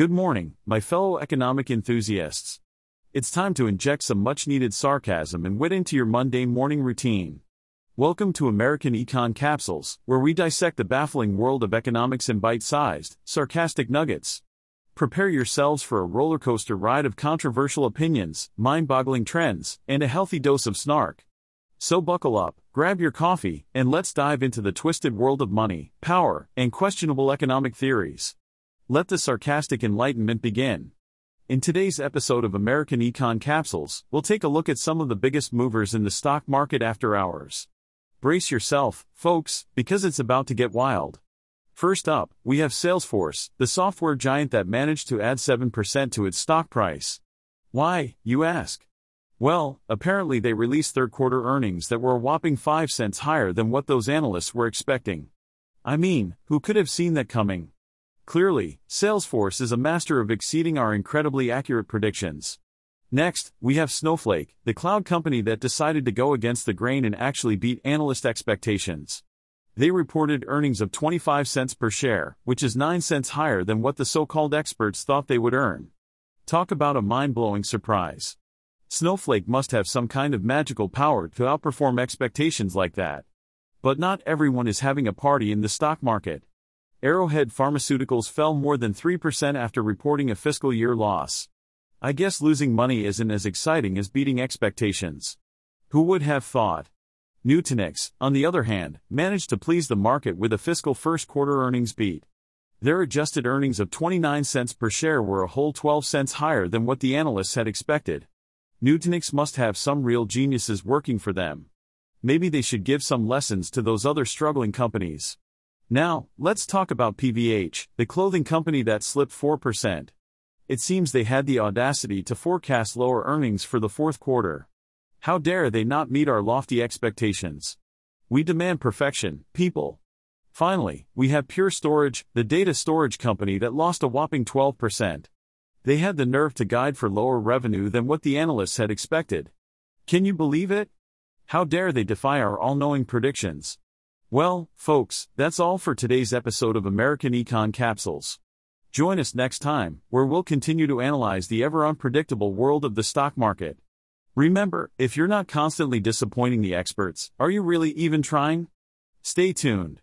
Good morning, my fellow economic enthusiasts. It's time to inject some much needed sarcasm and wit into your mundane morning routine. Welcome to American Econ Capsules, where we dissect the baffling world of economics in bite sized, sarcastic nuggets. Prepare yourselves for a roller coaster ride of controversial opinions, mind boggling trends, and a healthy dose of snark. So buckle up, grab your coffee, and let's dive into the twisted world of money, power, and questionable economic theories. Let the sarcastic enlightenment begin. In today's episode of American Econ Capsules, we'll take a look at some of the biggest movers in the stock market after hours. Brace yourself, folks, because it's about to get wild. First up, we have Salesforce, the software giant that managed to add 7% to its stock price. Why, you ask? Well, apparently they released third quarter earnings that were a whopping 5 cents higher than what those analysts were expecting. I mean, who could have seen that coming? Clearly, Salesforce is a master of exceeding our incredibly accurate predictions. Next, we have Snowflake, the cloud company that decided to go against the grain and actually beat analyst expectations. They reported earnings of 25 cents per share, which is 9 cents higher than what the so called experts thought they would earn. Talk about a mind blowing surprise. Snowflake must have some kind of magical power to outperform expectations like that. But not everyone is having a party in the stock market. Arrowhead Pharmaceuticals fell more than 3% after reporting a fiscal year loss. I guess losing money isn't as exciting as beating expectations. Who would have thought? Nutanix, on the other hand, managed to please the market with a fiscal first quarter earnings beat. Their adjusted earnings of 29 cents per share were a whole 12 cents higher than what the analysts had expected. Nutanix must have some real geniuses working for them. Maybe they should give some lessons to those other struggling companies. Now, let's talk about PVH, the clothing company that slipped 4%. It seems they had the audacity to forecast lower earnings for the fourth quarter. How dare they not meet our lofty expectations? We demand perfection, people. Finally, we have Pure Storage, the data storage company that lost a whopping 12%. They had the nerve to guide for lower revenue than what the analysts had expected. Can you believe it? How dare they defy our all knowing predictions? Well, folks, that's all for today's episode of American Econ Capsules. Join us next time, where we'll continue to analyze the ever unpredictable world of the stock market. Remember, if you're not constantly disappointing the experts, are you really even trying? Stay tuned.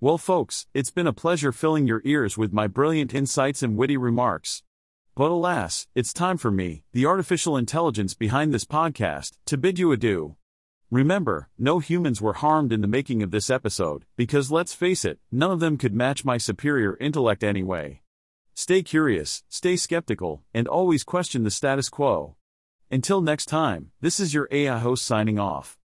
Well, folks, it's been a pleasure filling your ears with my brilliant insights and witty remarks. But alas, it's time for me, the artificial intelligence behind this podcast, to bid you adieu. Remember, no humans were harmed in the making of this episode, because let's face it, none of them could match my superior intellect anyway. Stay curious, stay skeptical, and always question the status quo. Until next time, this is your AI host signing off.